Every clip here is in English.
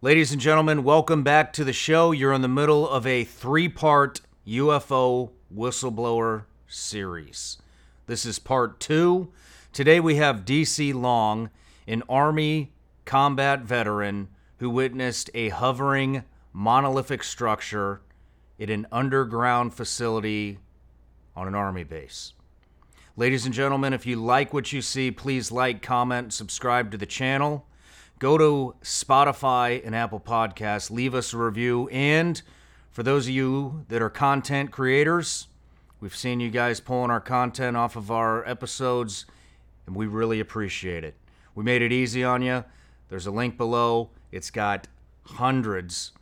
Ladies and gentlemen, welcome back to the show. You're in the middle of a three part UFO whistleblower series. This is part two. Today we have DC Long, an Army combat veteran who witnessed a hovering monolithic structure in an underground facility on an Army base. Ladies and gentlemen, if you like what you see, please like, comment, subscribe to the channel go to Spotify and Apple Podcasts, leave us a review. And for those of you that are content creators, we've seen you guys pulling our content off of our episodes, and we really appreciate it. We made it easy on you. There's a link below. It's got hundreds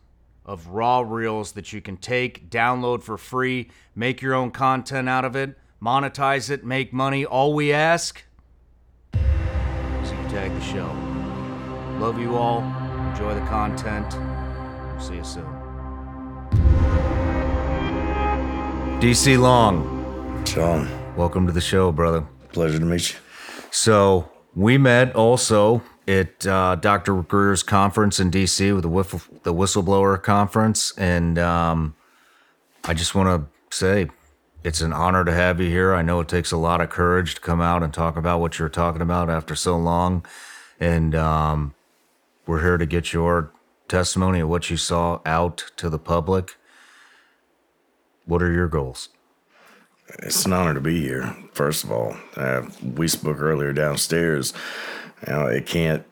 of raw reels that you can take, download for free, make your own content out of it, monetize it, make money. All we ask is you tag the show. Love you all. Enjoy the content. We'll see you soon. DC Long, John. welcome to the show, brother. pleasure to meet you. So we met also at uh, Dr. Greer's conference in DC with the, whiff- the whistleblower conference, and um, I just want to say it's an honor to have you here. I know it takes a lot of courage to come out and talk about what you're talking about after so long, and um, we're here to get your testimony of what you saw out to the public. What are your goals? It's an honor to be here. First of all, uh, we spoke earlier downstairs. You know, it can't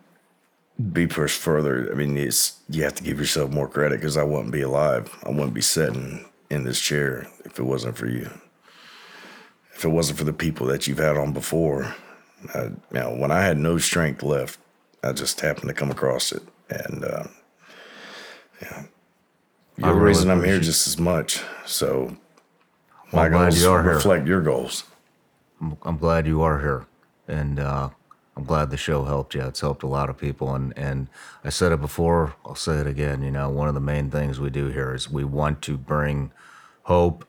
be pushed further. I mean, it's you have to give yourself more credit because I wouldn't be alive. I wouldn't be sitting in this chair if it wasn't for you. If it wasn't for the people that you've had on before, I, you know, when I had no strength left, I just happened to come across it, and uh, yeah, the really reason I'm here just as much. So Well, my I'm glad goals you are here. reflect your goals. I'm glad you are here, and uh, I'm glad the show helped you. It's helped a lot of people, and and I said it before. I'll say it again. You know, one of the main things we do here is we want to bring hope,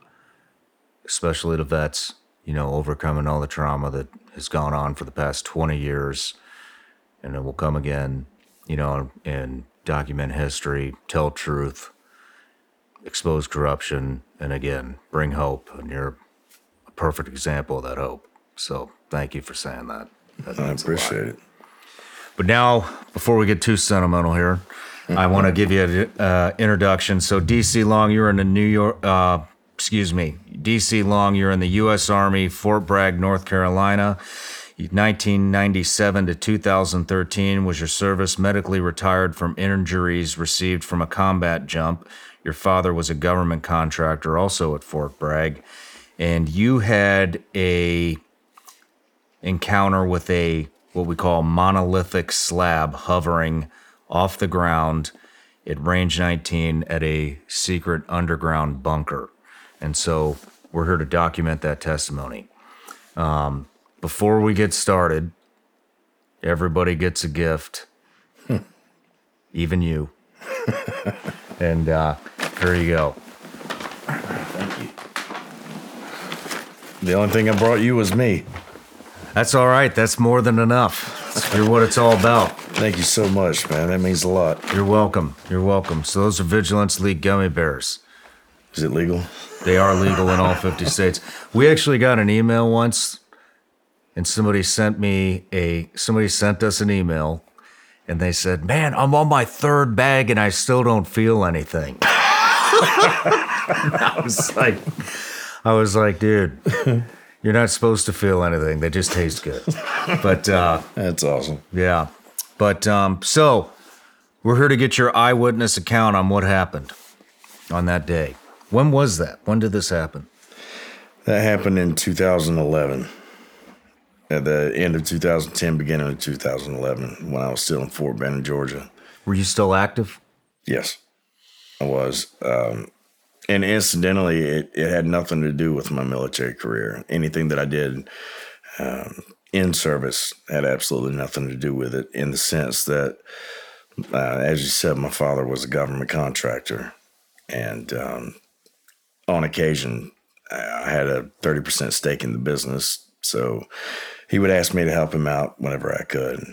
especially to vets. You know, overcoming all the trauma that has gone on for the past 20 years, and it will come again. You know, and document history, tell truth, expose corruption, and again, bring hope. And you're a perfect example of that hope. So thank you for saying that. That I means a lot. appreciate it. But now, before we get too sentimental here, I want to give you an uh, introduction. So DC Long, you're in the New York. Uh, excuse me, DC Long, you're in the U.S. Army, Fort Bragg, North Carolina. 1997 to 2013 was your service medically retired from injuries received from a combat jump. Your father was a government contractor also at Fort Bragg. And you had a encounter with a what we call monolithic slab hovering off the ground at range 19 at a secret underground bunker. And so we're here to document that testimony. Um, before we get started, everybody gets a gift, even you. and uh, here you go. Thank you. The only thing I brought you was me. That's all right. That's more than enough. You're what it's all about. Thank you so much, man. That means a lot. You're welcome. You're welcome. So those are Vigilance Elite gummy bears. Is it legal? They are legal in all 50 states. We actually got an email once and somebody sent me a somebody sent us an email And they said, Man, I'm on my third bag and I still don't feel anything. I was like, I was like, dude, you're not supposed to feel anything. They just taste good. But uh, That's awesome. yeah. But um, so we're here to get your eyewitness account on what happened on that day. When was that? When did this happen? That happened in 2011. At the end of 2010, beginning of 2011, when I was still in Fort Benning, Georgia. Were you still active? Yes, I was. Um, and incidentally, it, it had nothing to do with my military career. Anything that I did um, in service had absolutely nothing to do with it, in the sense that, uh, as you said, my father was a government contractor. And um, on occasion, I had a 30% stake in the business. So he would ask me to help him out whenever I could.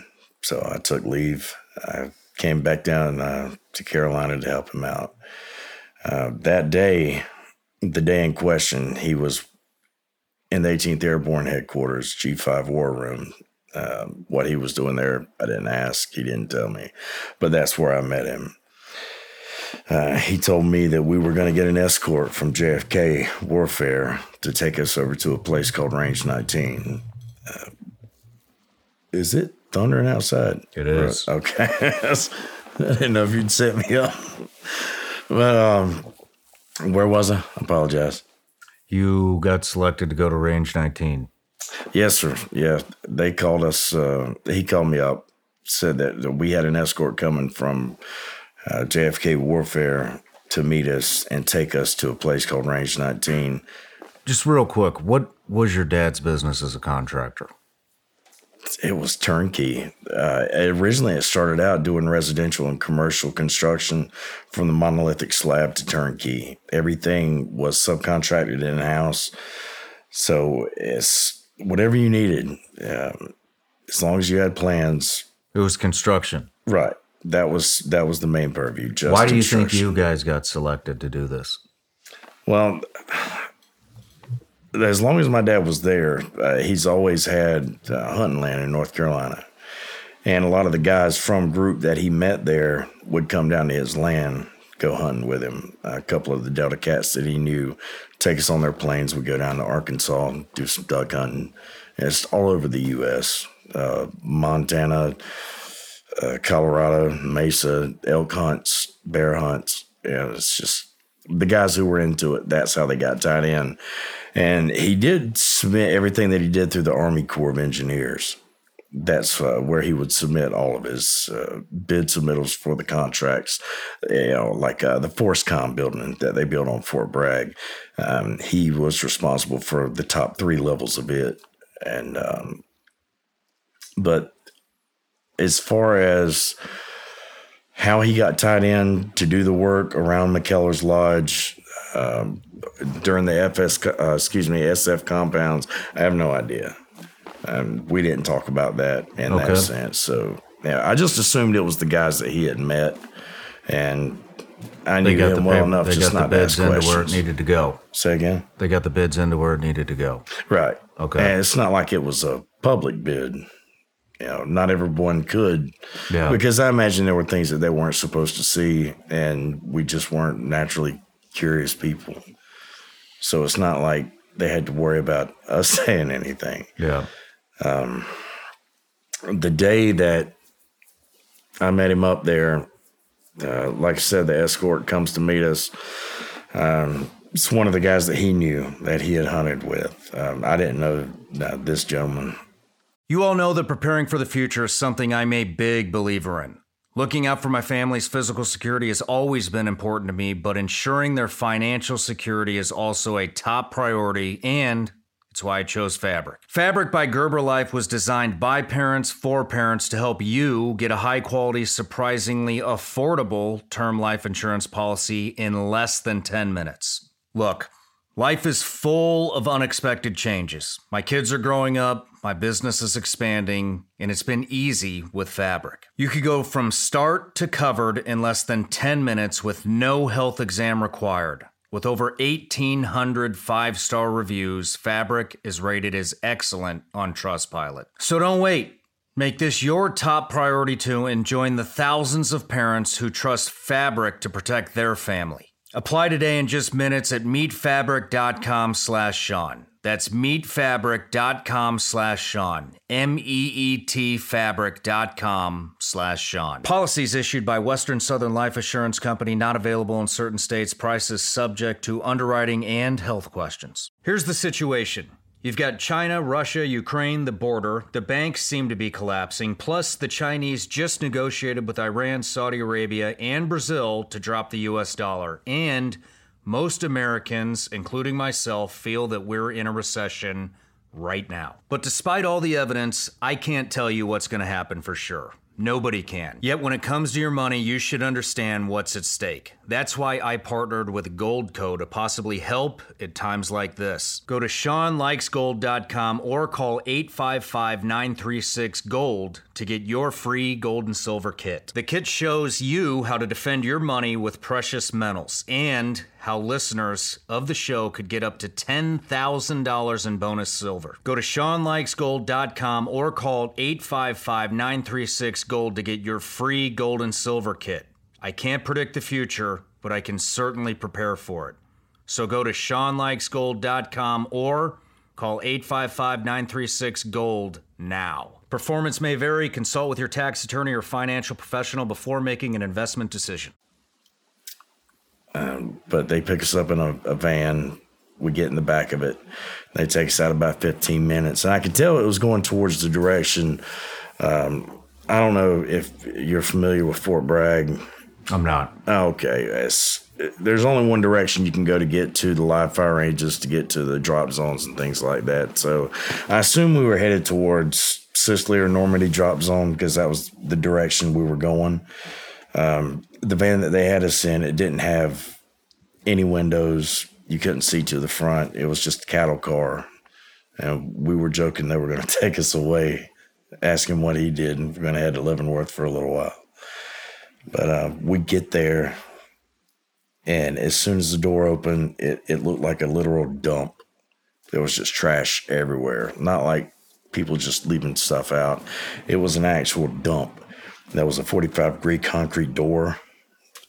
So I took leave. I came back down uh, to Carolina to help him out. Uh, that day, the day in question, he was in the 18th Airborne Headquarters, G5 War Room. Uh, what he was doing there, I didn't ask. He didn't tell me. But that's where I met him. Uh, he told me that we were going to get an escort from JFK Warfare to take us over to a place called Range 19. Uh, is it thundering outside? It is. Okay. I didn't know if you'd set me up. But um, where was I? I apologize. You got selected to go to Range 19. Yes, sir. Yeah, they called us. Uh, he called me up, said that, that we had an escort coming from uh, JFK Warfare to meet us and take us to a place called Range 19. Just real quick, what was your dad's business as a contractor? It was turnkey. Uh, originally, it started out doing residential and commercial construction from the monolithic slab to turnkey. Everything was subcontracted in house. So it's whatever you needed. Um, as long as you had plans, It was construction. right. That was that was the main purview. Just Why do you think you guys got selected to do this? Well, as long as my dad was there, uh, he's always had uh, hunting land in North Carolina. And a lot of the guys from group that he met there would come down to his land, go hunting with him. a couple of the Delta cats that he knew take us on their planes. We go down to Arkansas do some duck hunting. And it's all over the U.S. Uh, Montana, uh, Colorado, Mesa, elk hunts, bear hunts. Yeah, it's just the guys who were into it. That's how they got tied in. And he did submit everything that he did through the Army Corps of Engineers. That's uh, where he would submit all of his uh, bid submittals for the contracts. You know, like uh, the FORSCOM building that they built on Fort Bragg. Um, he was responsible for the top three levels of it. And, um, but as far as how he got tied in to do the work around McKellar's Lodge um, during the FS, uh, excuse me, SF compounds, I have no idea. Um, we didn't talk about that in Okay. that sense. So yeah, I just assumed it was the guys that he had met, and I They knew got the him well paper- enough they just got the bids into where it needed to go. Say again. They got the bids into where it needed to go. Right. Okay. And it's not like it was a public bid. You know, not everyone could. Yeah. Because I imagine there were things that they weren't supposed to see, and we just weren't naturally curious people. So it's not like they had to worry about us saying anything. Yeah. The day that I met him up there, uh, like I said, the escort comes to meet us. Um, it's one of the guys that he knew that he had hunted with. Um, I didn't know uh, this gentleman. You all know that preparing for the future is something I'm a big believer in. Looking out for my family's physical security has always been important to me, but ensuring their financial security is also a top priority, and it's why I chose Fabric. Fabric by Gerber Life was designed by parents for parents to help you get a high quality, surprisingly affordable term life insurance policy in less than 10 minutes. Look, Life is full of unexpected changes. My kids are growing up, my business is expanding, and it's been easy with Fabric. You could go from start to covered in less than 10 minutes with no health exam required. With over 1,800 five star reviews, Fabric is rated as excellent on Trustpilot. So don't wait. Make this your top priority too and join the thousands of parents who trust Fabric to protect their family. Apply today in just minutes at meetfabric.com slash Shawn. That's meetfabric.com slash Shawn. M-E-E-T fabric.com slash Shawn. Policies issued by Western Southern Life Assurance Company not available in certain states. Prices subject to underwriting and health questions. Here's the situation. You've got China, Russia, Ukraine, the border. The banks seem to be collapsing. Plus, the Chinese just negotiated with Iran, Saudi Arabia, and Brazil to drop the US dollar. And most Americans, including myself, feel that we're in a recession right now. But despite all the evidence, I can't tell you what's going to happen for sure. Nobody can. Yet when it comes to your money, you should understand what's at stake. That's why I partnered with Goldco to possibly help at times like this. Go to ShawnLikesGold.com or call 855-936-GOLD to get your free gold and silver kit. The kit shows you how to defend your money with precious metals and how listeners of the show could get up to $10,000 in bonus silver. Go to ShawnLikesGold.com or call 855-936-GOLD to get your free gold and silver kit. I can't predict the future, but I can certainly prepare for it. So go to ShawnLikesGold.com or call 855-936-GOLD now. Performance may vary. Consult with your tax attorney or financial professional before making an investment decision. Um, but they pick us up in a, a, van. We get in the back of it. They take us out about 15 minutes. And I could tell it was going towards the direction. Um, I don't know if you're familiar with Fort Bragg. I'm not. Okay. It's, there's only one direction you can go to get to the live fire ranges, to get to the drop zones and things like that. So I assume we were headed towards Sicily or Normandy drop zone because that was the direction we were going. Um, the van that they had us in, it didn't have any windows. You couldn't see to the front. It was just a cattle car. And we were joking they were going to take us away, asking what he did, and we're going to head to Leavenworth for a little while. But uh, we get there, and as soon as the door opened, it, it looked like a literal dump. There was just trash everywhere. Not like people just leaving stuff out. It was an actual dump. That was a 45 degree concrete door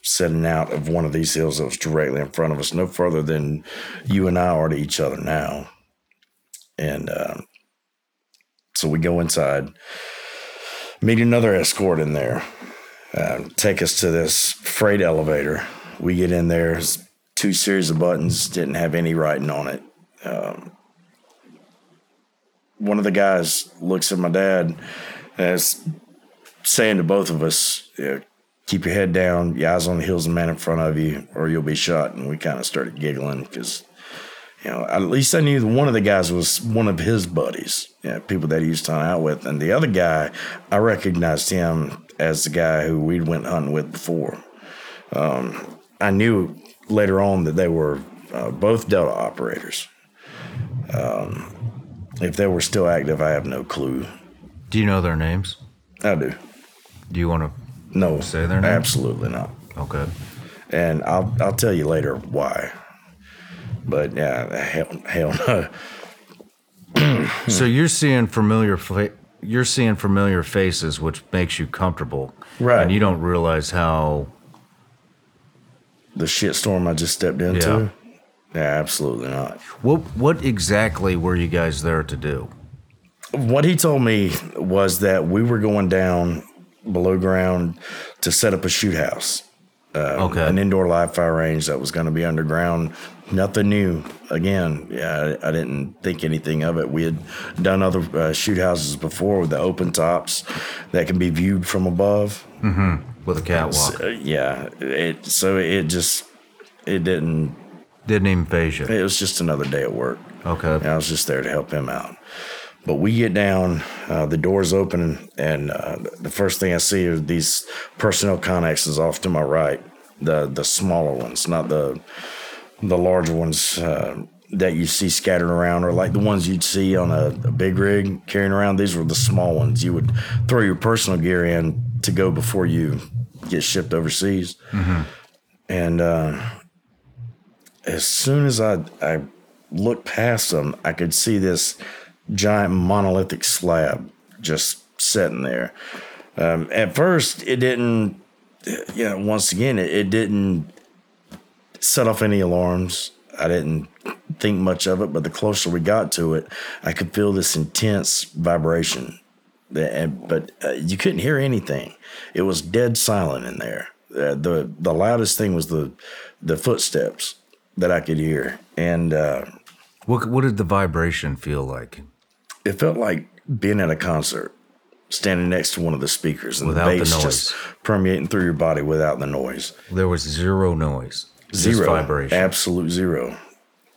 setting out of one of these hills that was directly in front of us, no further than you and I are to each other now. And uh, so we go inside, meet another escort in there, uh, take us to this freight elevator. We get in there, two series of buttons, didn't have any writing on it. Um, one of the guys looks at my dad as saying to both of us, keep your head down, your eyes on the hills, and man in front of you, or you'll be shot. And we kind of started giggling because, you know, at least I knew one of the guys was one of his buddies, you know, people that he used to hunt out with. And the other guy, I recognized him as the guy who we'd went hunting with before. Um, I knew later on that they were uh, both Delta operators. Um, if they were still active, I have no clue. Do you know their names? I do. Do you want to no, say their names? Absolutely not. Okay. And I'll I'll tell you later why. But yeah, hell, hell no. so you're seeing familiar fa- you're seeing familiar faces, which makes you comfortable, right? And you don't realize how the shitstorm I just stepped into. Yeah. yeah, absolutely not. What what exactly were you guys there to do? What he told me was that we were going down below ground to set up a shoot house. Uh, okay. An indoor live fire range that was going to be underground. Nothing new. Again, yeah, I, I, didn't think anything of it. We had done other uh, shoot houses before with the open tops that can be viewed from above. Mm-hmm. With a catwalk. So, yeah. It, so it just, it didn't. Didn't even phase you. It was just another day at work. Okay. And I was just there to help him out. But we get down, uh, the doors open, and uh, the first thing I see are these personnel connexes off to my right, the the smaller ones, not the the larger ones uh, that you see scattered around, or like the ones you'd see on a, a, big rig carrying around. These were the small ones you would throw your personal gear in to go before you get shipped overseas. Mm-hmm. And uh, as soon as I I looked past them, I could see this giant monolithic slab just sitting there. Um, at first, it didn't. You know, once again, it, it didn't set off any alarms. I didn't think much of it, but the closer we got to it, I could feel this intense vibration. But uh, you couldn't hear anything. It was dead silent in there. Uh, the the loudest thing was the the footsteps that I could hear, and uh, What what did the vibration feel like? It felt like being at a concert, standing next to one of the speakers, and Without the the bass noise. just permeating through your body without the noise. There was zero noise. Zero vibration. absolute zero.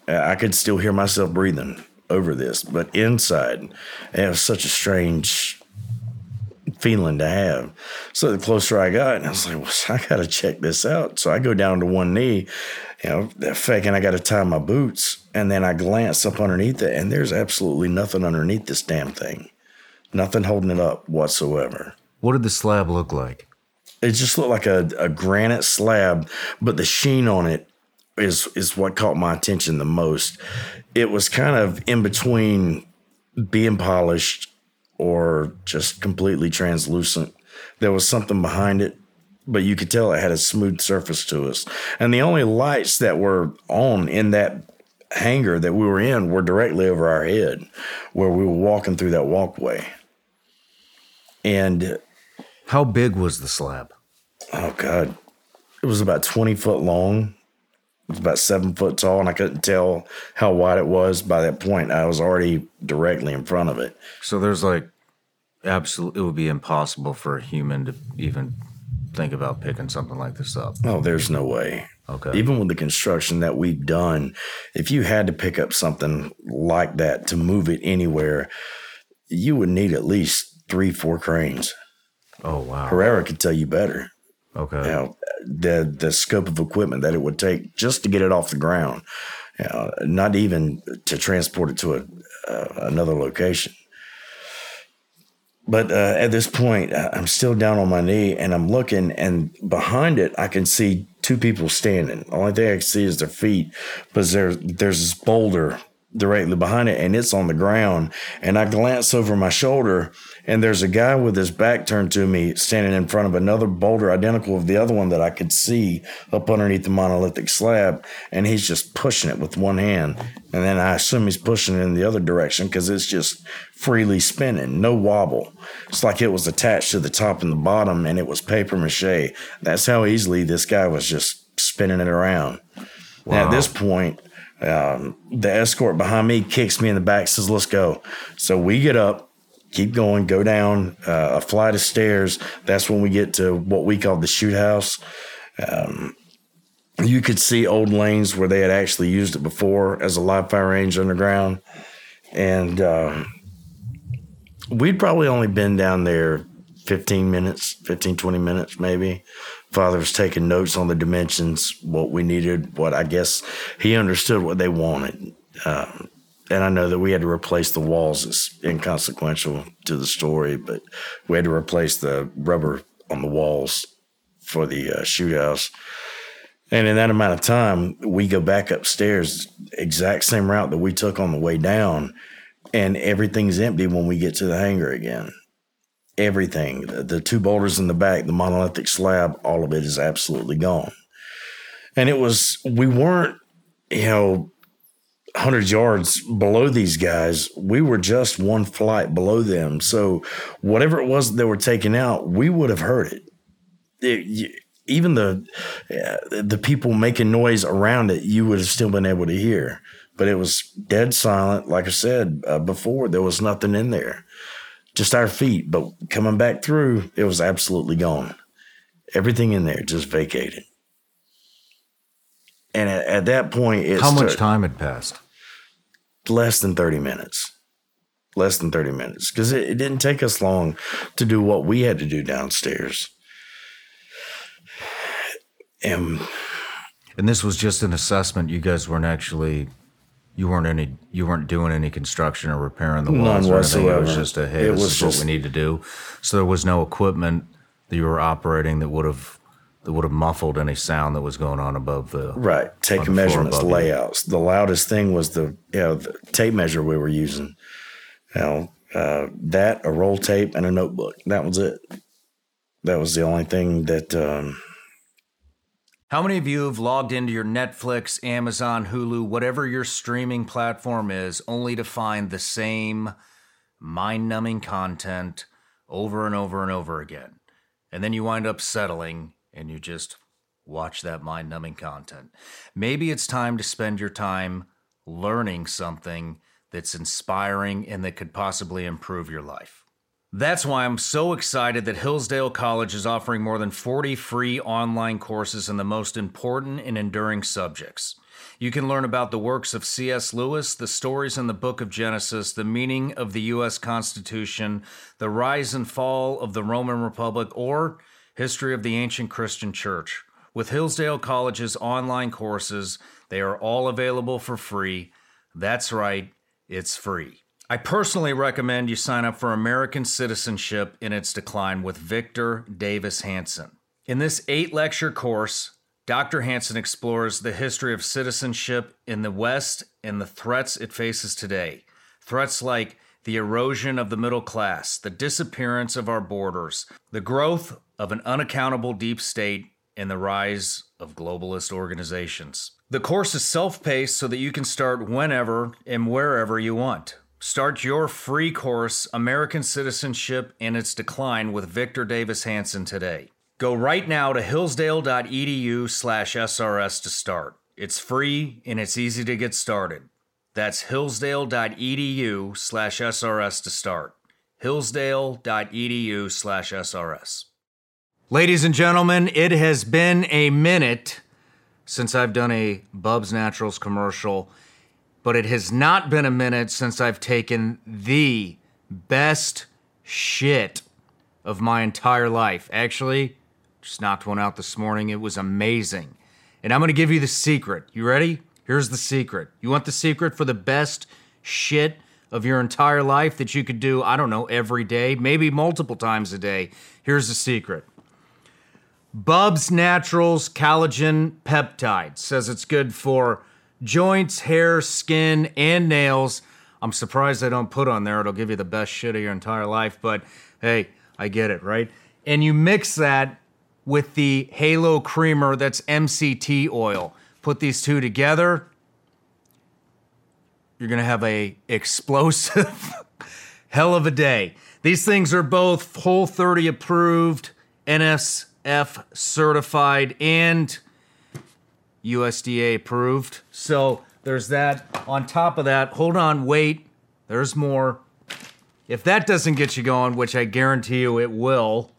I could still hear myself breathing over this, but inside, it was such a strange feeling to have. So the closer I got, I was like, well, I got to check this out. So I go down to one knee, you know, faking I got to tie my boots. And then I glance up underneath it, and there's absolutely nothing underneath this damn thing. Nothing holding it up whatsoever. What did the slab look like? It just looked like a, a granite slab, but the sheen on it is is what caught my attention the most. It was kind of in between being polished or just completely translucent. There was something behind it, but you could tell it had a smooth surface to us. And the only lights that were on in that hangar that we were in were directly over our head where we were walking through that walkway. And How big was the slab? oh god it was about 20 foot long it was about seven foot tall and i couldn't tell how wide it was by that point i was already directly in front of it So there's like absolute. It would be impossible for a human to even think about picking something like this up. oh there's no way Okay. even with the construction that we've done if you had to pick up something like that to move it anywhere you would need at least three four cranes oh wow. herrera could tell you better Okay. you know, the the scope of equipment that it would take just to get it off the ground, you know, not even to transport it to a uh, another location. But uh, at this point, I'm still down on my knee and I'm looking, and behind it, I can see two people standing. The only thing I can see is their feet, but there, there's this boulder directly behind it, and it's on the ground. And I glance over my shoulder, and there's a guy with his back turned to me standing in front of another boulder identical of the other one that I could see up underneath the monolithic slab, and he's just pushing it with one hand. And then I assume he's pushing it in the other direction because it's just freely spinning, no wobble. It's like it was attached to the top and the bottom, and it was paper mache. That's how easily this guy was just spinning it around. And at this point, um, the escort behind me kicks me in the back, says, "Let's go." So we get up, keep going, go down uh, a flight of stairs. That's when we get to what we call the shoot house. Um, you could see old lanes where they had actually used it before as a live fire range underground, and um, we'd probably only been down there 15 minutes 15 20 minutes maybe father was taking notes on the dimensions what we needed what i guess he understood what they wanted um, and i know that we had to replace the walls it's inconsequential to the story but we had to replace the rubber on the walls for the uh, shoot house and in that amount of time we go back upstairs exact same route that we took on the way down and everything's empty when we get to the hangar again. Everything the, the two boulders in the back the monolithic slab all of it is absolutely gone. And it was we weren't you know 100 yards below these guys we were just one flight below them so whatever it was they were taking out we would have heard it, It- you- even the uh, the people making noise around it you would have still been able to hear but it was dead silent like i said uh, before there was nothing in there just our feet. But coming back through, it was absolutely gone. Everything in there just vacated. And at, at that point, it's How much time had passed? less than 30 minutes. Less than 30 minutes. Because it, it didn't take us long to do what we had to do downstairs. And And this was just an assessment. You guys weren't actually, you weren't any, you weren't doing any construction or repairing the walls None or anything. It was just a hey, It this was is just- what we need to do. So there was no equipment that you were operating that would have that would have muffled any sound that was going on above the. Right. on Taking the measurements, layouts. The loudest thing was the you know the tape measure we were using. You know, uh, that, a roll tape, and a notebook. That was it. That was the only thing that. Um, How many of you have logged into your Netflix, Amazon, Hulu, whatever your streaming platform is, only to find the same mind numbing content over and over and over again? And then you wind up settling and you just watch that mind numbing content. Maybe it's time to spend your time learning something that's inspiring and that could possibly improve your life. That's why I'm so excited that Hillsdale College is offering more than 40 free online courses in the most important and enduring subjects. You can learn about the works of C.S. Lewis, the stories in the book of Genesis, the meaning of the U.S. Constitution, the rise and fall of the Roman Republic, or history of the ancient Christian church. With Hillsdale College's online courses, they are all available for free. That's right, it's free. I personally recommend you sign up for American Citizenship in its Decline with Victor Davis Hanson. In this eight lecture course, Dr. Hanson explores the history of citizenship in the West and the threats it faces today. Threats like the erosion of the middle class, the disappearance of our borders, the growth of an unaccountable deep state, and the rise of globalist organizations. The course is self paced so that you can start whenever and wherever you want. Start your free course, American Citizenship and Its Decline, with Victor Davis Hanson today. Go right now to hillsdale.edu slash SRS to start. It's free and it's easy to get started. That's hillsdale.edu slash SRS to start. hillsdale.edu slash SRS. Ladies and gentlemen, it has been a minute since I've done a Bubs Naturals commercial, but it has not been a minute since I've taken the best shit of my entire life. Actually, just knocked one out this morning. It was amazing. And I'm going to give you the secret. You ready? Here's the secret. You want the secret for the best shit of your entire life that you could do, I don't know, every day, maybe multiple times a day? Here's the secret. Bubs Naturals Collagen Peptide says it's good for joints, hair, skin, and nails. I'm surprised they don't put on there it'll give you the best shit of your entire life, but hey, I get it, right? And you mix that with the Halo Creamer that's MCT oil. Put these two together, you're going to have a explosive hell of a day. These things are both Whole 30 approved, NSF certified, and USDA approved. So there's that. On top of that, hold on, wait. There's more. If that doesn't get you going, which I guarantee you it will,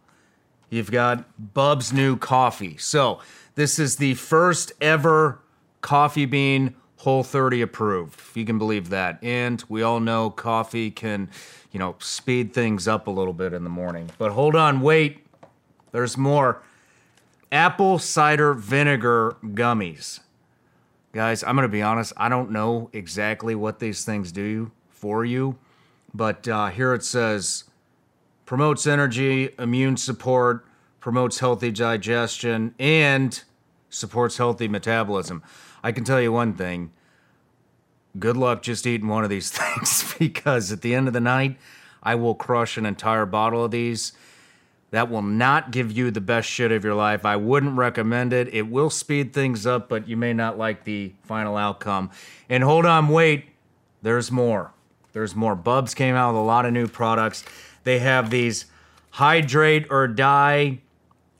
you've got Bub's new coffee. So this is the first ever coffee bean Whole 30 approved, if you can believe that. And we all know coffee can, you know, speed things up a little bit in the morning. But hold on, wait. There's more. Apple cider vinegar gummies. Guys, I'm going to be honest, I don't know exactly what these things do for you, but uh, here it says promotes energy, immune support, promotes healthy digestion, and supports healthy metabolism. I can tell you one thing good luck just eating one of these things because at the end of the night, I will crush an entire bottle of these. That will not give you the best shit of your life. I wouldn't recommend it. It will speed things up, but you may not like the final outcome. And hold on, wait. There's more. There's more. Bubs came out with a lot of new products. They have these hydrate or die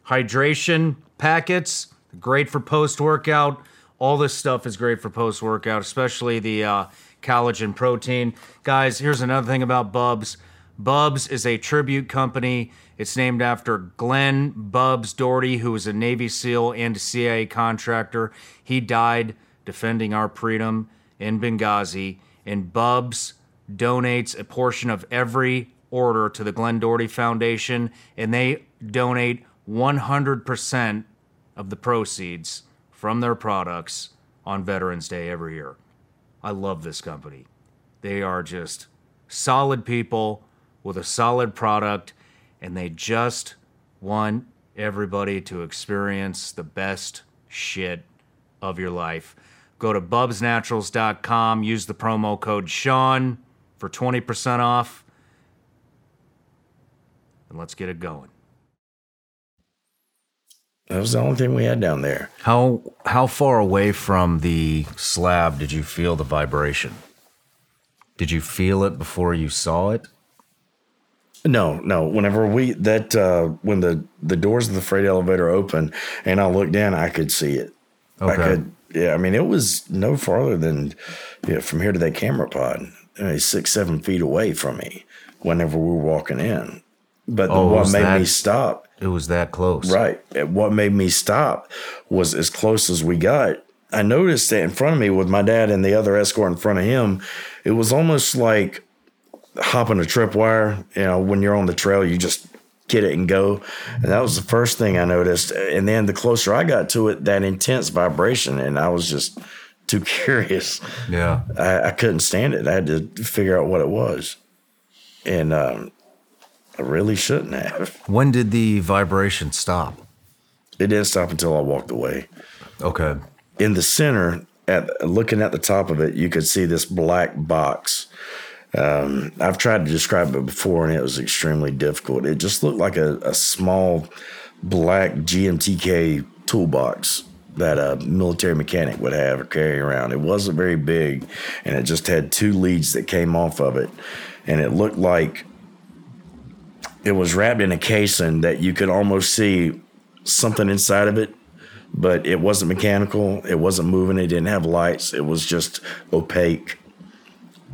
hydration packets. Great for post workout. All this stuff is great for post workout, especially the uh, collagen protein. Guys, here's another thing about Bubs. Bubs is a tribute company. It's named after Glenn Bubs Doherty, who was a Navy SEAL and CIA contractor. He died defending our freedom in Benghazi, and Bubs donates a portion of every order to the Glenn Doherty Foundation, and they donate 100% of the proceeds from their products on Veterans Day every year. I love this company. They are just solid people with a solid product, and they just want everybody to experience the best shit of your life. Go to bubsnaturals.com, use the promo code Shawn for 20% off, and let's get it going. That was the only thing we had down there. How how far away from the slab did you feel the vibration? Did you feel it before you saw it? No, no. Whenever we that uh when the the doors of the freight elevator opened and I looked in, I could see it. Okay. I could. Yeah, I mean, it was no farther than you know, from here to that camera pod, I mean, six, seven feet away from me. Whenever we were walking in, but Oh, what made me stop It was that close. Right. What made me stop was as close as we got. I noticed that in front of me with my dad and the other escort in front of him, it was almost like hopping a tripwire. You know, when you're on the trail, you just get it and go. And that was the first thing I noticed. And then the closer I got to it, that intense vibration, and I was just too curious. Yeah. I, I couldn't stand it. I had to figure out what it was. And um, I really shouldn't have. When did the vibration stop? It didn't stop until I walked away. Okay. in the center at looking at the top of it you could see this black box um, i've tried to describe it before and it was extremely difficult it just looked like a, a small black gmtk toolbox that a military mechanic would have or carry around it wasn't very big and it just had two leads that came off of it and it looked like it was wrapped in a casing that you could almost see something inside of it but it wasn't mechanical. It wasn't moving. It didn't have lights. It was just opaque.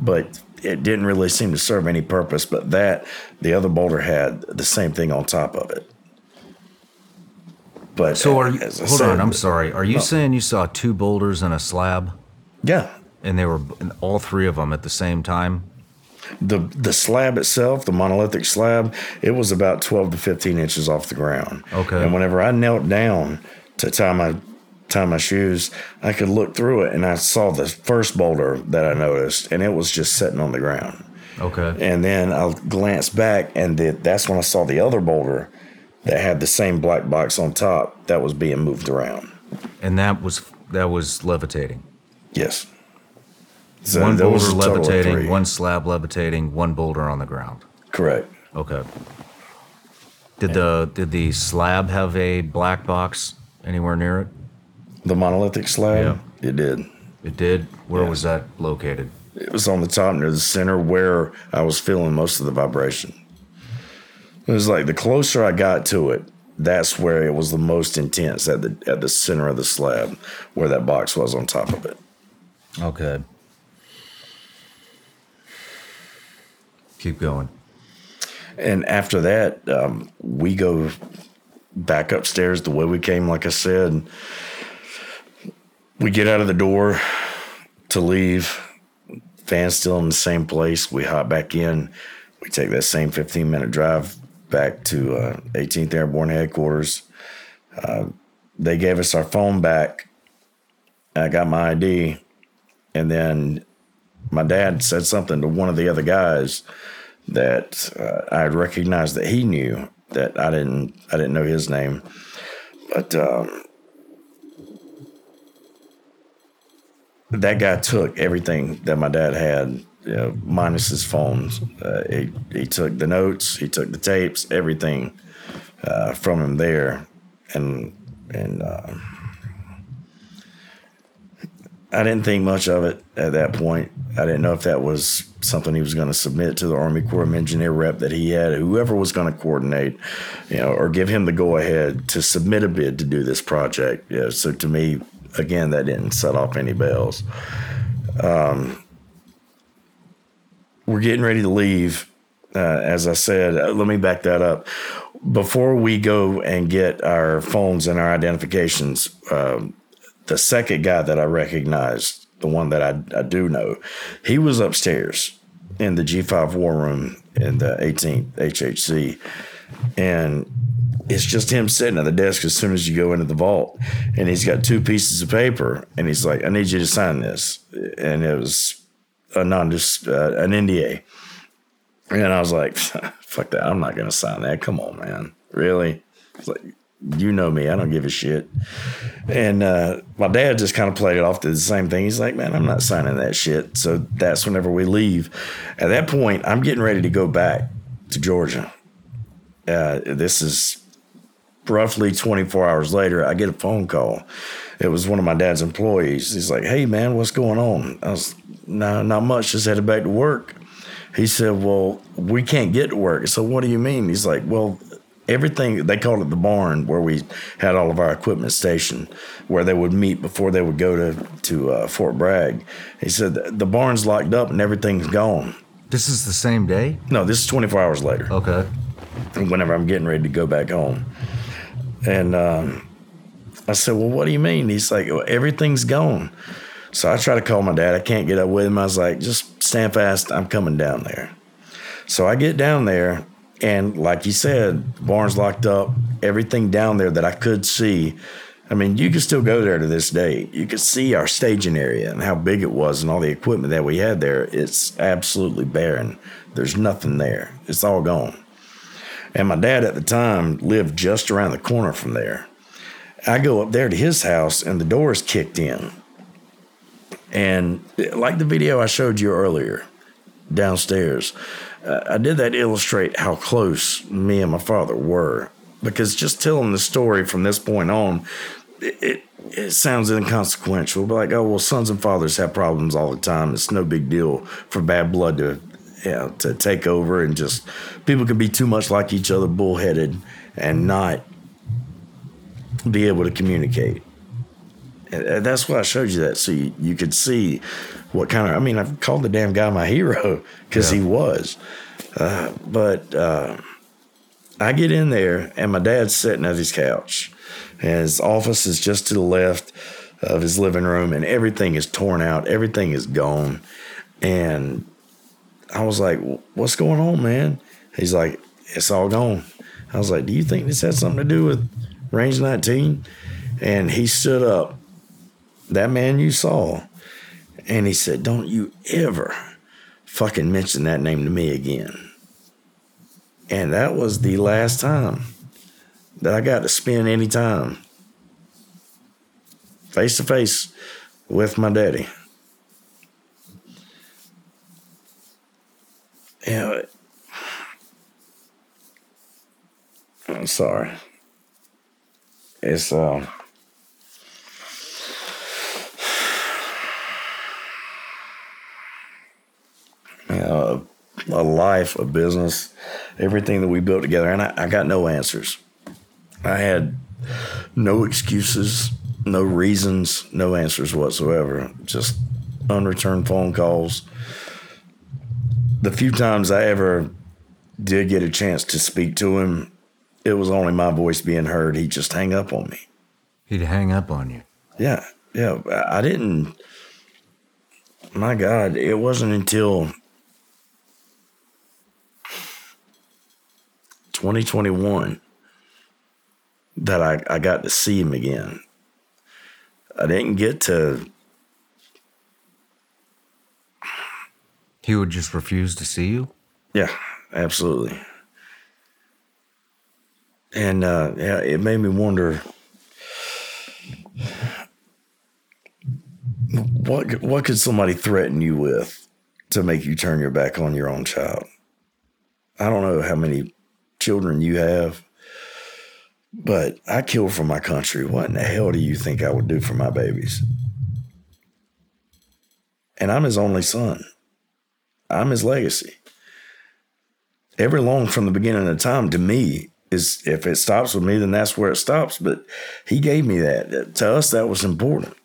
But it didn't really seem to serve any purpose. But that, the other boulder had the same thing on top of it. But So are you, hold said- on, I'm sorry. Are you uh-uh. saying you saw two boulders and a slab Yeah, and they were all three of them at the same time? the the slab itself, the monolithic slab, it was about twelve to fifteen inches off the ground. Okay. And whenever I knelt down to tie my tie my shoes, I could look through it and I saw the first boulder that I noticed, and it was just sitting on the ground. Okay. And then I glanced back, and the, that's when I saw the other boulder that had the same black box on top that was being moved around. And that was that was levitating. Yes. So one boulder a total of levitating, one slab levitating, one boulder on the ground. Correct. Okay. Did the did the slab have a black box anywhere near it? The monolithic slab, Yeah. it did. It did. Where was that located? It was on the top near the center where I was feeling most of the vibration. It was like the closer I got to it, that's where it was the most intense at the at the center of the slab, where that box was on top of it. Okay. Keep going. And after that, um, we go back upstairs the way we came. Like I said, we get out of the door to leave. Fan's still in the same place. We hop back in. We take that same 15 minute drive back to uh, 18th Airborne headquarters. Uh, they gave us our phone back. I got my ID. And then my dad said something to one of the other guys that uh, I recognized that he knew that I didn't I didn't know his name, but um, that guy took everything that my dad had, you know, minus his phones. Uh, he he took the notes, he took the tapes, everything uh, from him there, and and. Uh, I didn't think much of it at that point. I didn't know if that was something he was going to submit to the Army Corps of Engineer rep that he had, whoever was going to coordinate, you know, or give him the go ahead to submit a bid to do this project. Yeah, so to me, again, that didn't set off any bells. Um, we're getting ready to leave. Uh, as I said, uh, let me back that up. Before we go and get our phones and our identifications, um, the second guy that I recognized, the one that I, I do know, he was upstairs in the G5 war room in the 18th HHC. And it's just him sitting at the desk as soon as you go into the vault. And he's got two pieces of paper and he's like, I need you to sign this. And it was a non uh, an NDA. And I was like, fuck that. I'm not to sign that. Come on, man. Really? It's like, you know me. I don't give a shit. And uh, my dad just kind of played it off to the same thing. He's like, man, I'm not signing that shit. So that's whenever we leave. At that point, I'm getting ready to go back to Georgia. Uh, this is roughly 24 hours later. I get a phone call. It was one of my dad's employees. He's like, "Hey man, what's going on?" I was, "No, not much. Just headed back to work." He said, "Well, we can't get to work." So what do you mean? He's like, "Well." Everything they called it the barn where we had all of our equipment stationed, where they would meet before they would go to to uh, Fort Bragg. He said the barn's locked up and everything's gone. This is the same day? No, this is 24 hours later. Okay. Whenever I'm getting ready to go back home. And um, I said, Well, what do you mean? He's like, well, Everything's gone. So I try to call my dad. I can't get up with him. I was like, Just stand fast. I'm coming down there. So I get down there, and like you said, barn's locked up. Everything down there that I could see I mean, you can still go there to this day. You can see our staging area and how big it was and all the equipment that we had there. It's absolutely barren. There's nothing there. It's all gone. And my dad at the time lived just around the corner from there. I go up there to his house and the door is kicked in. And like the video I showed you earlier downstairs, uh, I did that to illustrate how close me and my father were because just telling the story from this point on, it, it, it sounds inconsequential. But like, oh well, sons and fathers have problems all the time. It's no big deal for bad blood to know, to take over and just people can be too much like each other, bullheaded, and not be able to communicate. And that's why I showed you that so you, you could see what kind of. I mean, I've called the damn guy my hero because yeah. he was, uh, but. Uh, I get in there and my dad's sitting at his couch. And his office is just to the left of his living room and everything is torn out, everything is gone. And I was like, What's going on, man? He's like, It's all gone. I was like, Do you think this had something to do with Range 19? And he stood up, that man you saw, and he said, Don't you ever fucking mention that name to me again. And that was the last time that I got to spend any time face to face with my daddy. Yeah. I'm sorry. It's uh uh, a life, a business, everything that we built together. And I, I got no answers. I had no excuses, no reasons, no answers whatsoever. Just unreturned phone calls. The few times I ever did get a chance to speak to him, it was only my voice being heard. He'd just hang up on me. He'd hang up on you. Yeah. Yeah. I didn't. My God, it wasn't until 2021 that I, I got to see him again. I didn't get to. He would just refuse to see you? Yeah, absolutely. And uh, yeah, it made me wonder what what could somebody threaten you with to make you turn your back on your own child? I don't know how many children you have. But I killed for my country. What in the hell do you think I would do for my babies? And I'm his only son. I'm his legacy. Every Long from the beginning of time to me is if it stops with me, then that's where it stops. But he gave me that. To us, that was important.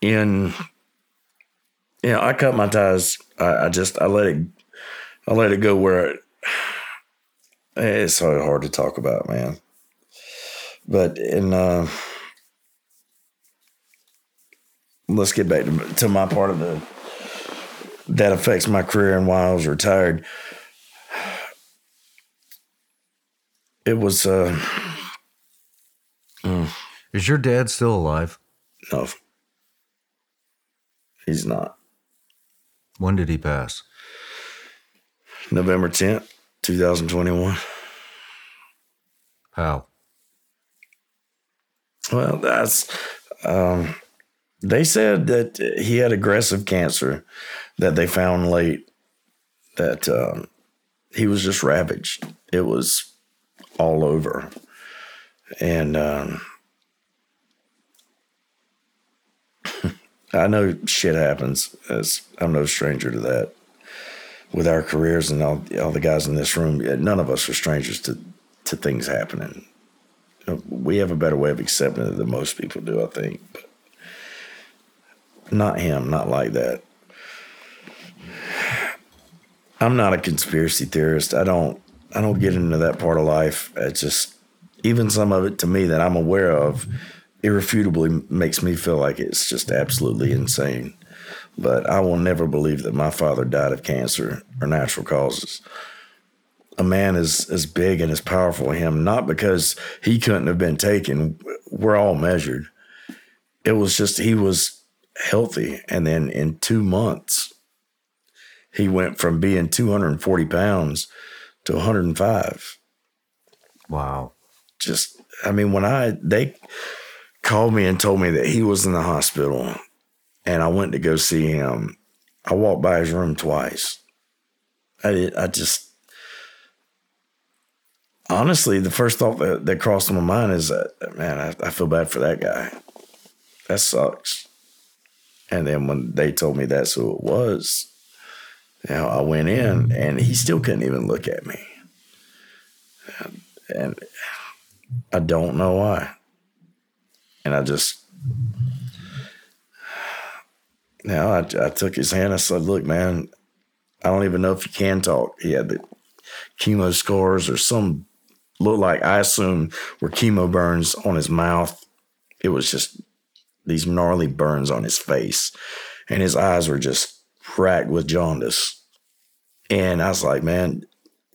In know, I cut my ties. I, I, just I let it I let it go where it, it's so hard to talk about, man. But in uh, let's get back to, to my part of the that affects my career and why I was retired. It was. Uh, mm. Is your dad still alive? No, he's not. When did he pass? November 10th, 2021. How? Well, that's um, they said that he had aggressive cancer that they found late that um, he was just ravaged. It was all over. And um, I know shit happens. As I'm no stranger to that. With our careers and all, all the guys in this room, none of us are strangers to, to things happening. We have a better way of accepting it than most people do, I think. But not him, not like that. I'm not a conspiracy theorist. I don't I don't get into that part of life. It's just even some of it to me that I'm aware of irrefutably makes me feel like it's just absolutely insane. But I will never believe that my father died of cancer or natural causes. A man as as big and as powerful as him, not because he couldn't have been taken. We're all measured. It was just he was healthy, and then in two months, he went from being 240 pounds to 105. Wow. Just, I mean, when I, they called me and told me that he was in the hospital and I went to go see him, I walked by his room twice. I, I just, honestly, the first thought that, that crossed my mind is that, man, I, I feel bad for that guy. That sucks. And then when they told me that's who it was, you know, I went in and he still couldn't even look at me. And, and I don't know why. And I just, now I, I took his hand. I said, Look, man, I don't even know if you can talk. He had the chemo scars or some look like, I assume, were chemo burns on his mouth. It was just these gnarly burns on his face. And his eyes were just cracked with jaundice. And I was like, man,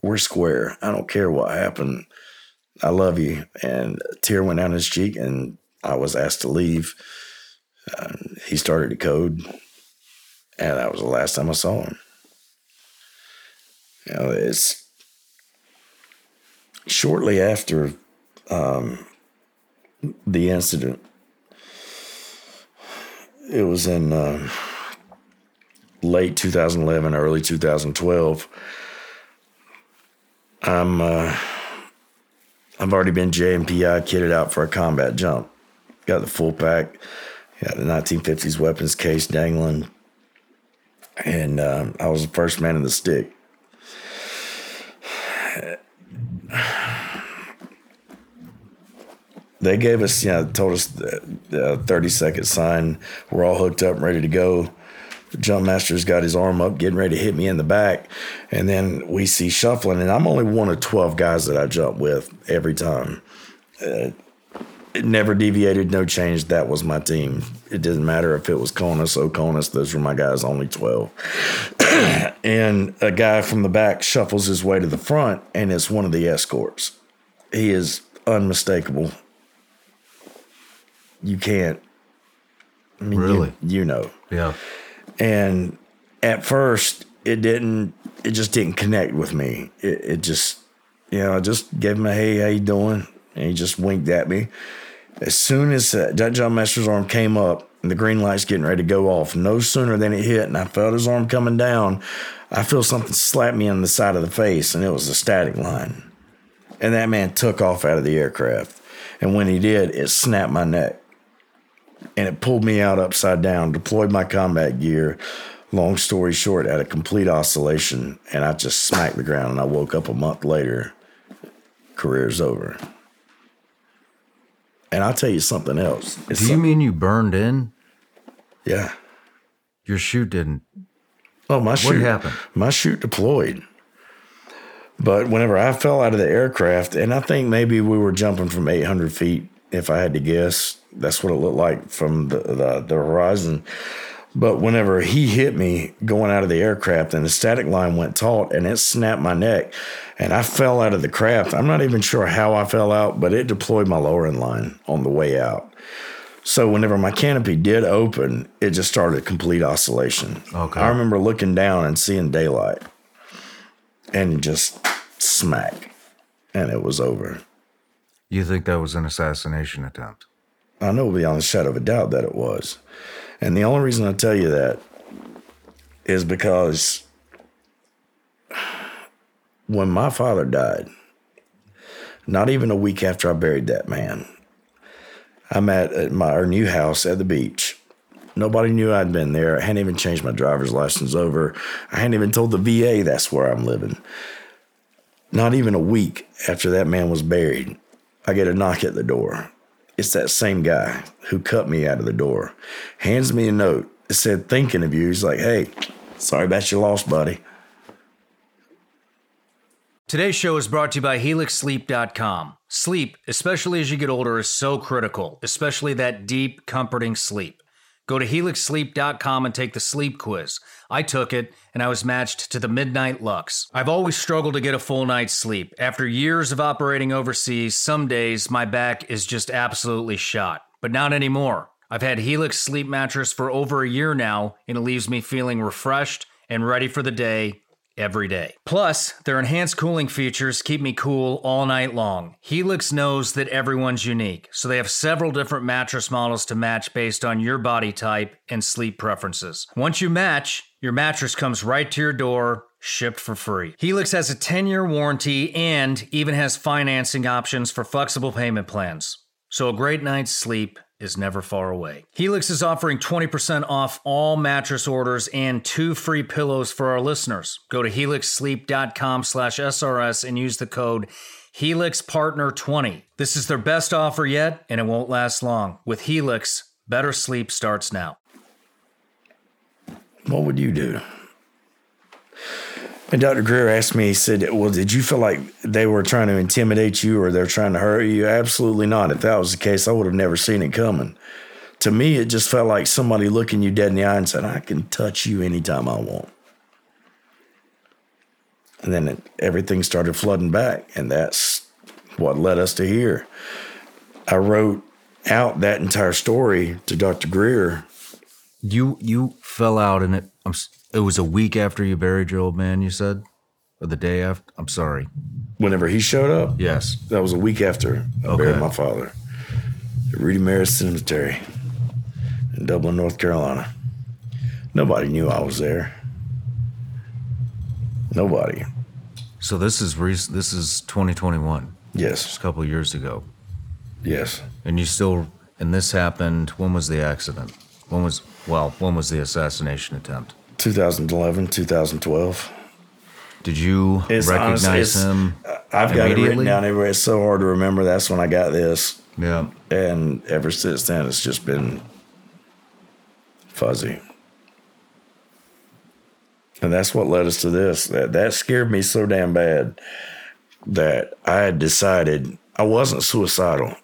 we're square. I don't care what happened. I love you. And a tear went down his cheek, and I was asked to leave. Uh, he started to code, and that was the last time I saw him. You know, it's shortly after um, the incident. It was in. Uh, late 2011, early 2012. I'm uh, I've already been JMPI kitted out for a combat jump. Got the full pack. Got the 1950s weapons case dangling, and uh, I was the first man in the stick. They gave us, you know, told us the, the 30 second sign. We're all hooked up, and ready to go jump master's got his arm up, getting ready to hit me in the back. And then we see shuffling, and I'm only one of 12 guys that I jump with every time. Uh, it never deviated, no change. That was my team. It didn't matter if it was CONUS, OCONUS, those were my guys, only 12. and a guy from the back shuffles his way to the front, and it's one of the escorts. He is unmistakable. You can't. I mean, really? You, you know. Yeah. And at first, it didn't. It just didn't connect with me. It, it just, you know, I just gave him a hey, how you doing? And he just winked at me. As soon as uh, that jump master's arm came up and the green light's getting ready to go off, no sooner than it hit, and I felt his arm coming down, I feel something slap me on the side of the face, and it was a static line. And that man took off out of the aircraft. And when he did, it snapped my neck and it pulled me out upside down, deployed my combat gear. Long story short, at a complete oscillation, and I just smacked the ground. And I woke up a month later. Career's over. And I'll tell you something else. It's Do you some, mean you burned in? Yeah. Your chute didn't. Oh, my chute. What happened? My chute deployed. But whenever I fell out of the aircraft, and I think maybe we were jumping from 800 feet, if I had to guess, that's what it looked like from the, the, the horizon. But whenever he hit me going out of the aircraft and the static line went taut and it snapped my neck and I fell out of the craft. I'm not even sure how I fell out, but it deployed my lowering line on the way out. So whenever my canopy did open, it just started complete oscillation. Okay. I remember looking down and seeing daylight and just smack and it was over. You think that was an assassination attempt? I know beyond a shadow of a doubt that it was. And the only reason I tell you that is because when my father died, not even a week after I buried that man, I'm at, at my our new house at the beach. Nobody knew I'd been there. I hadn't even changed my driver's license over. I hadn't even told the VA that's where I'm living. Not even a week after that man was buried, I get a knock at the door. It's that same guy who cut me out of the door. Hands me a note. It said, thinking of you. He's like, hey, sorry about your loss, buddy. Today's show is brought to you by HelixSleep.com. Sleep, especially as you get older, is so critical, especially that deep, comforting sleep. Go to helixsleep.com and take the sleep quiz. I took it and I was matched to the Midnight Lux. I've always struggled to get a full night's sleep. After years of operating overseas, some days my back is just absolutely shot, but not anymore. I've had Helix sleep mattress for over a year now and it leaves me feeling refreshed and ready for the day every day. Plus, their enhanced cooling features keep me cool all night long. Helix knows that everyone's unique, so they have several different mattress models to match based on your body type and sleep preferences. Once you match, your mattress comes right to your door, shipped for free. Helix has a 10 year warranty and even has financing options for flexible payment plans. So a great night's sleep is never far away. Helix is offering 20% off all mattress orders and two free pillows for our listeners. Go to helixsleep.com slash SRS and use the code HelixPartner20. This is their best offer yet, and it won't last long. With Helix, better sleep starts now. What would you do? And Dr. Greer asked me, he said, Well, did you feel like they were trying to intimidate you or they're trying to hurt you? Absolutely not. If that was the case, I would have never seen it coming. To me, it just felt like somebody looking you dead in the eye and said, I can touch you anytime I want. And then it, everything started flooding back. And that's what led us to here. I wrote out that entire story to Dr. Greer. You you fell out and it I'm it was a week after you buried your old man, you said? Or the day after? I'm sorry. Whenever he showed up? Yes. That was a week after I Okay. buried my father at Rudy Maris Cemetery in Dublin, North Carolina. Nobody knew I was there. Nobody. So this is rec- this is 2021, Yes. just a couple of years ago. Yes. And you still and this happened when was the accident? When was well, when was the assassination attempt? 2011, 2012. Did you It's recognize honest- him? Uh, I've got it written down everywhere. It's so hard to remember. That's when I got this. Yeah. And ever since then, it's just been fuzzy. And that's what led us to this. That that scared me so damn bad that I had decided I wasn't suicidal.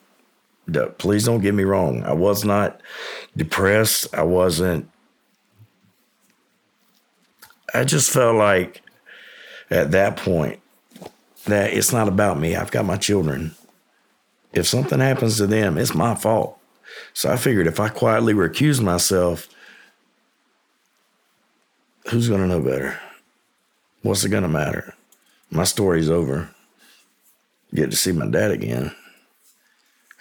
Please don't get me wrong. I was not depressed. I wasn't. I just felt like at that point that it's not about me. I've got my children if something happens to them, it's my fault. So I figured if I quietly recuse myself, who's going to know better? What's it going to matter? My story's over. Get to see my dad again.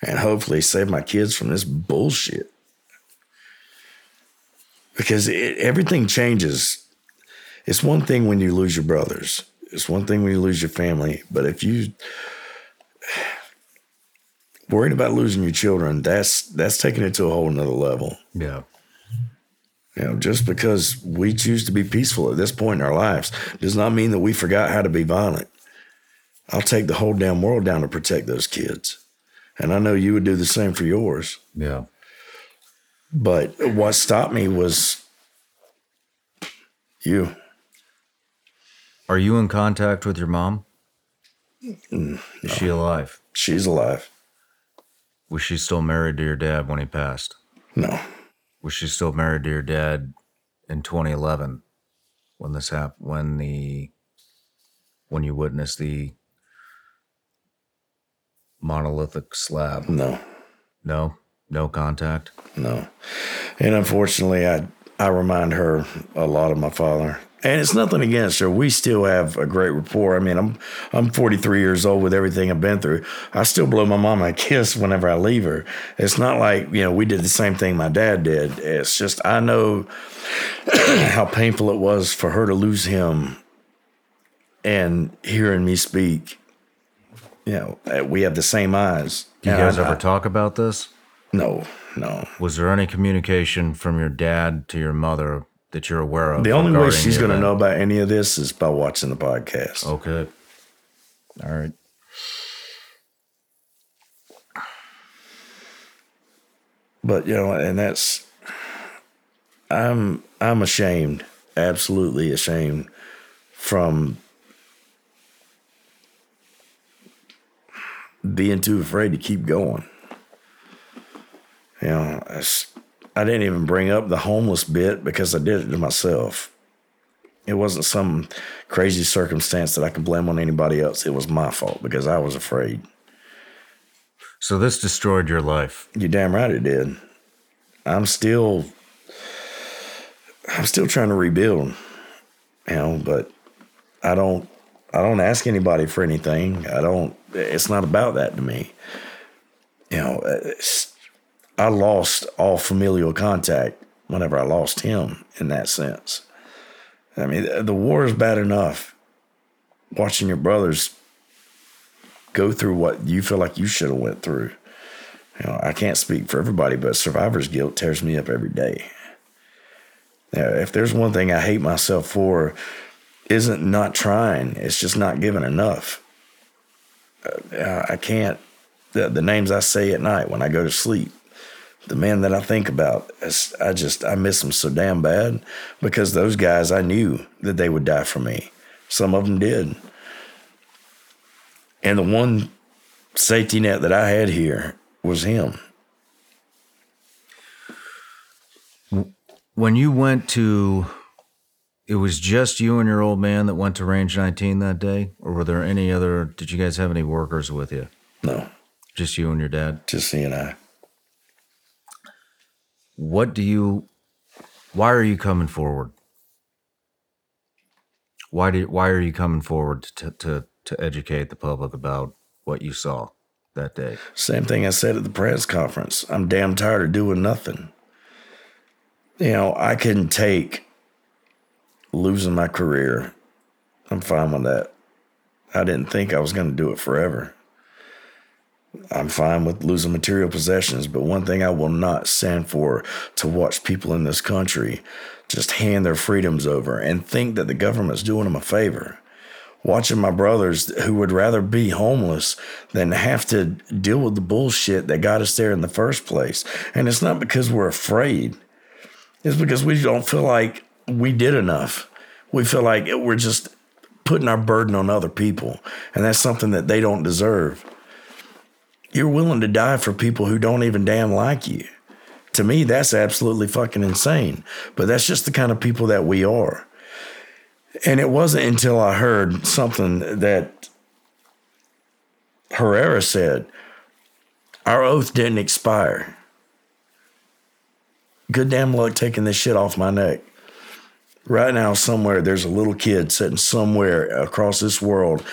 And hopefully save my kids from this bullshit. Because it, everything changes. It's one thing when you lose your brothers, it's one thing when you lose your family. But if you worried about losing your children, that's that's taking it to a whole nother level. Yeah. You know, just because we choose to be peaceful at this point in our lives does not mean that we forgot how to be violent. I'll take the whole damn world down to protect those kids. And I know you would do the same for yours. Yeah. But what stopped me was you. Are you in contact with your mom? Mm, Is she alive? She's alive. Was she still married to your dad when he passed? No. Was she still married to your dad in 2011 when this happened? When the when you witnessed the monolithic slab? No. No, no contact. No. And unfortunately, I I remind her a lot of my father. And it's nothing against her. We still have a great rapport. I mean, I'm I'm 43 years old with everything I've been through. I still blow my mama a kiss whenever I leave her. It's not like you know we did the same thing my dad did. It's just I know how painful it was for her to lose him, and hearing me speak. You know, uh, we have the same eyes. Do you guys I- ever talk about this? No, no. Was there any communication from your dad to your mother that you're aware of? The only way she's going to know about any of this is by watching the podcast. Oh, okay. All right. But you know, and that's I'm I'm ashamed, absolutely ashamed from being too afraid to keep going. You know, it's- I didn't even bring up the homeless bit because I did it to myself. It wasn't some crazy circumstance that I could blame on anybody else. It was my fault because I was afraid. So this destroyed your life. You damn right it did. I'm still I'm still trying to rebuild. You know, but I don't I don't ask anybody for anything. I don't it's not about that to me. You know, it's, I lost all familial contact whenever I lost him in that sense. I mean, the- war is bad enough. Watching your brothers go through what you feel like you should have went through. You know, I can't speak for everybody, but survivor's guilt tears me up every day. Now, if there's one thing I hate myself for, isn't not trying. It's just not giving enough. Uh, I can't. The, the names I say at night when I go to sleep, the men that I think about, I just I miss them so damn bad because those guys I knew that they would die for me. Some of them did, and the one safety net that I had here was him. When you went to, it was just you and your old man that went to Range 19 that day, or were there any other? Did you guys have any workers with you? No, Just you and your dad. just he and I. What do you? Why are you coming forward? Why do? Why are you coming forward to to to educate the public about what you saw that day? Same thing I said at the press conference. I'm damn tired of doing nothing. You know, I couldn't take losing my career. I'm fine with that. I didn't think I was going to do it forever. I'm fine with losing material possessions, but one thing I will not stand for to watch people in this country just hand their freedoms over and think that the government's doing them a favor watching my brothers who would rather be homeless than have to deal with the bullshit that got us there in the first place. And it's not because we're afraid, it's because we don't feel like we did enough. We feel like we're just putting our burden on other people, and that's something that they don't deserve. You're willing to die for people who don't even damn like you. To me, that's absolutely fucking insane. But that's just the kind of people that we are. And it wasn't until I heard something that Herrera said our oath didn't expire. Good damn luck taking this shit off my neck. Right now, somewhere, there's a little kid sitting somewhere across this world,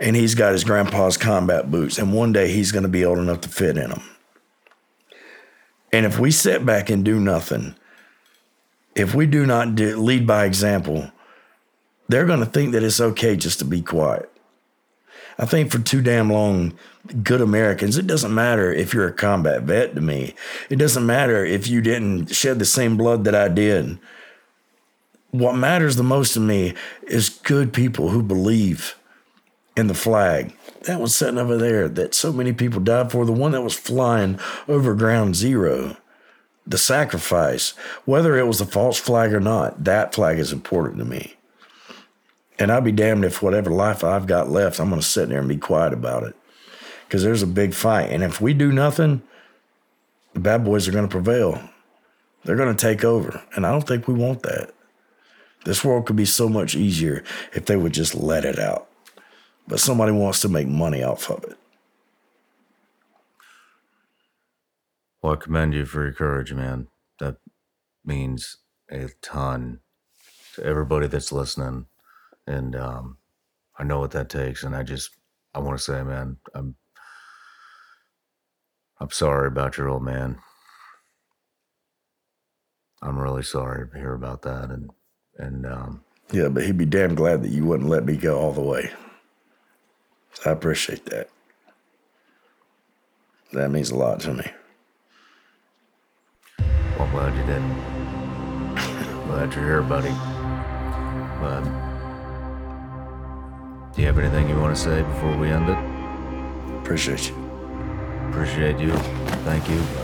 and he's got his grandpa's combat boots, and one day he's going to be old enough to fit in them. And if we sit back and do nothing, if we do not do, lead by example, they're going to think that it's okay just to be quiet. I think for too damn long, good Americans, it doesn't matter if you're a combat vet to me. It doesn't matter if you didn't shed the same blood that I did. What matters the most to me is good people who believe in the flag. That was sitting over there that so many people died for, the one that was flying over ground zero. The sacrifice, whether it was a false flag or not, that flag is important to me. And I'll be damned if whatever life I've got left, I'm going to sit there and be quiet about it. Because there's a big fight. And if we do nothing, the bad boys are going to prevail. They're going to take over. And I don't think we want that. This world could be so much easier if they would just let it out. But somebody wants to make money off of it. Well, I commend you for your courage, man. That means a ton to everybody that's listening, and um, I know what that takes. And I just I want to say, man, I'm I'm sorry about your old man. I'm really sorry to hear about that, and and um, Yeah, but he'd be damn glad that you wouldn't let me go all the way. I appreciate that. That means a lot to me. well, I'm glad you didn't. glad you're here, buddy. But do you have anything you want to say before we end it? Appreciate you. Appreciate you. Thank you.